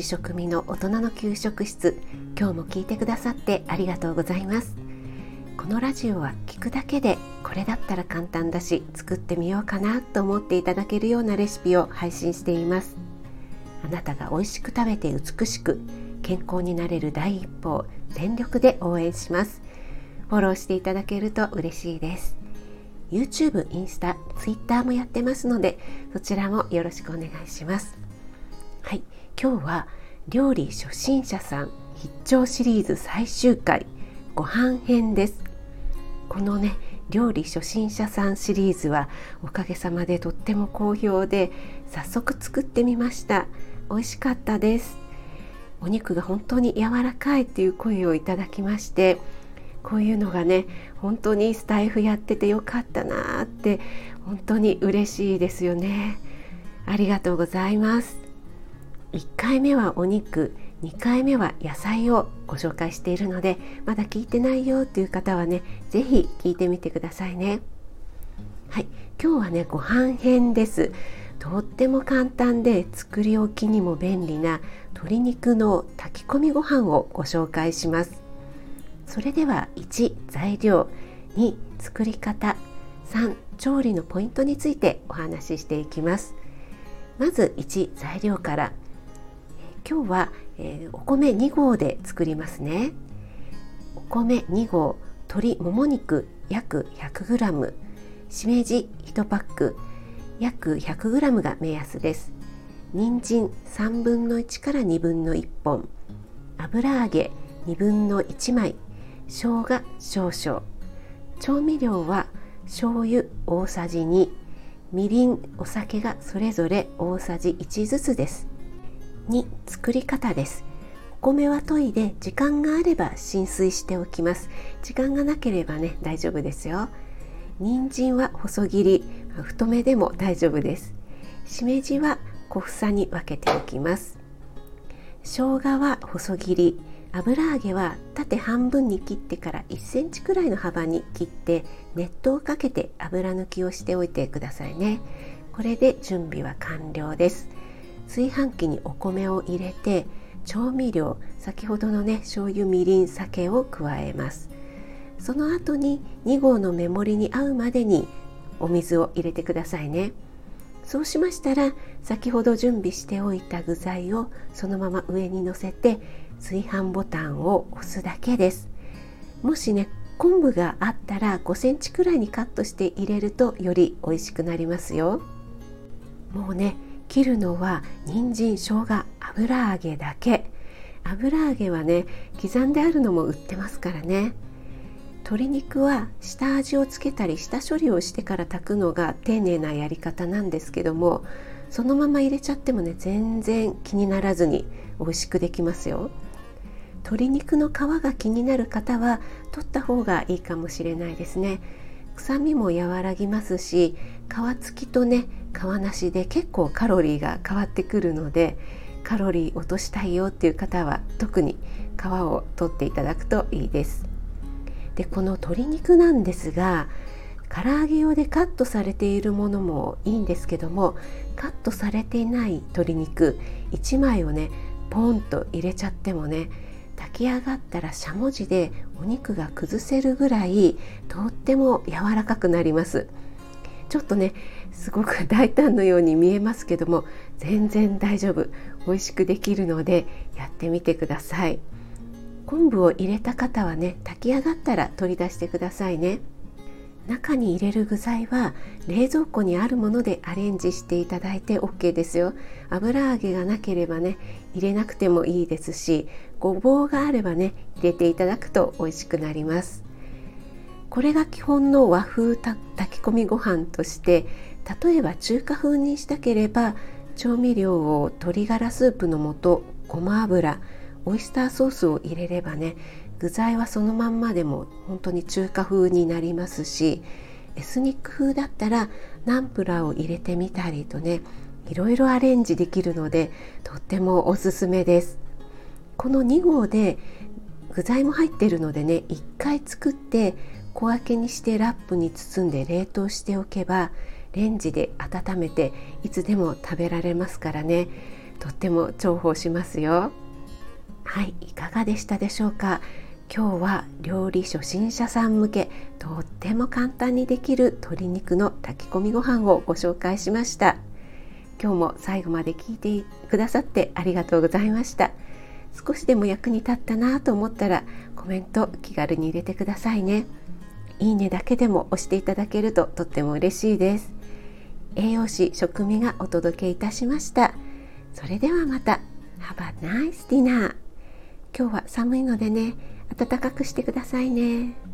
子食味の大人の給食室。今日も聞いてくださってありがとうございます。このラジオは聞くだけでこれだったら簡単だし作ってみようかなと思っていただけるようなレシピを配信しています。あなたが美味しく食べて美しく健康になれる第一歩を全力で応援します。フォローしていただけると嬉しいです。YouTube、インスタ、Twitter もやってますのでそちらもよろしくお願いします。はい。今日は料理初心者さん必聴シリーズ最終回。ご飯編です。このね料理初心者さんシリーズはおかげさまでとっても好評で早速作ってみました。美味しかったです。お肉が本当に柔らかいっていう声をいただきましてこういうのがね本当にスタイフやっててよかったなって本当に嬉しいですよね。ありがとうございます。1回目はお肉2回目は野菜をご紹介しているのでまだ聞いてないよっていう方はね是非聞いてみてくださいね。はい今日はねご飯編です。とっても簡単で作り置きにも便利な鶏肉の炊き込みご飯をご紹介します。それでは1材料2作り方3調理のポイントについてお話ししていきます。まず1材料から今日は、えー、お米2合で作りますね。お米2合鶏もも肉約 100g しめじ1パック約 100g が目安です。人参3分の1から2分の1本。油揚げ2分の1枚。生姜少々。調味料は醤油大さじ2みりんお酒がそれぞれ大さじ1ずつです。2作り方です。お米は研いで時間があれば浸水しておきます。時間がなければね大丈夫ですよ。人参は細切り太めでも大丈夫です。しめじは小房に分けておきます。生姜は細切り油揚げは縦半分に切ってから1センチくらいの幅に切って熱湯をかけて油抜きをしておいてくださいね。これで準備は完了です。炊飯器にお米を入れて調味料先ほどのね醤油みりん酒を加えます。その後に2合の目盛りに合うまでにお水を入れてくださいね。そうしましたら先ほど準備しておいた具材をそのまま上にのせて炊飯ボタンを押すだけです。もしね昆布があったら5センチくらいにカットして入れるとより美味しくなりますよ。もうね切るのは人参生姜油揚げだけ。油揚げはね刻んであるのも売ってますからね。鶏肉は下味をつけたり下処理をしてから炊くのが丁寧なやり方なんですけどもそのまま入れちゃってもね全然気にならずに美味しくできますよ。鶏肉の皮が気になる方は取った方がいいかもしれないですね。臭みも和らぎますし皮付きとね皮なしで結構カロリーが変わってくるのでカロリー落としたいよっていう方は特に皮を取っていただくといいです。でこの鶏肉なんですが唐揚げ用でカットされているものもいいんですけどもカットされていない鶏肉1枚をねポンと入れちゃってもね炊き上がったらしゃもじでお肉が崩せるぐらいとっても柔らかくなります。ちょっとねすごく大胆のように見えますけども全然大丈夫。美味しくできるのでやってみてください。昆布を入れた方はね炊き上がったら取り出してくださいね。中に入れる具材は冷蔵庫にあるものでアレンジしていただいて OK ですよ。油揚げがなければね入れなくてもいいですしごぼうがあればね入れていただくと美味しくなります。これが基本の和風炊き込みご飯として例えば中華風にしたければ調味料を鶏ガラスープの素ごま油オイスターソースを入れればね具材はそのまんまでも本当に中華風になりますしエスニック風だったらナンプラーを入れてみたりとねいろいろアレンジできるのでとってもおすすめです。この2合で具材も入ってるのでね1回作って小分けにしてラップに包んで冷凍しておけばレンジで温めていつでも食べられますからね。とっても重宝しますよ。はいいかがでしたでしょうか？今日は料理初心者さん向けとっても簡単にできる鶏肉の炊き込みご飯をご紹介しました。今日も最後まで聞いてくださってありがとうございました。少しでも役に立ったなと思ったらコメント気軽に入れてくださいね。いいねだけでも押していただけるととっても嬉しいです。栄養士食味がお届けいたしました。それではまた。Have a nice dinner 今日は寒いのでね暖かくしてくださいね。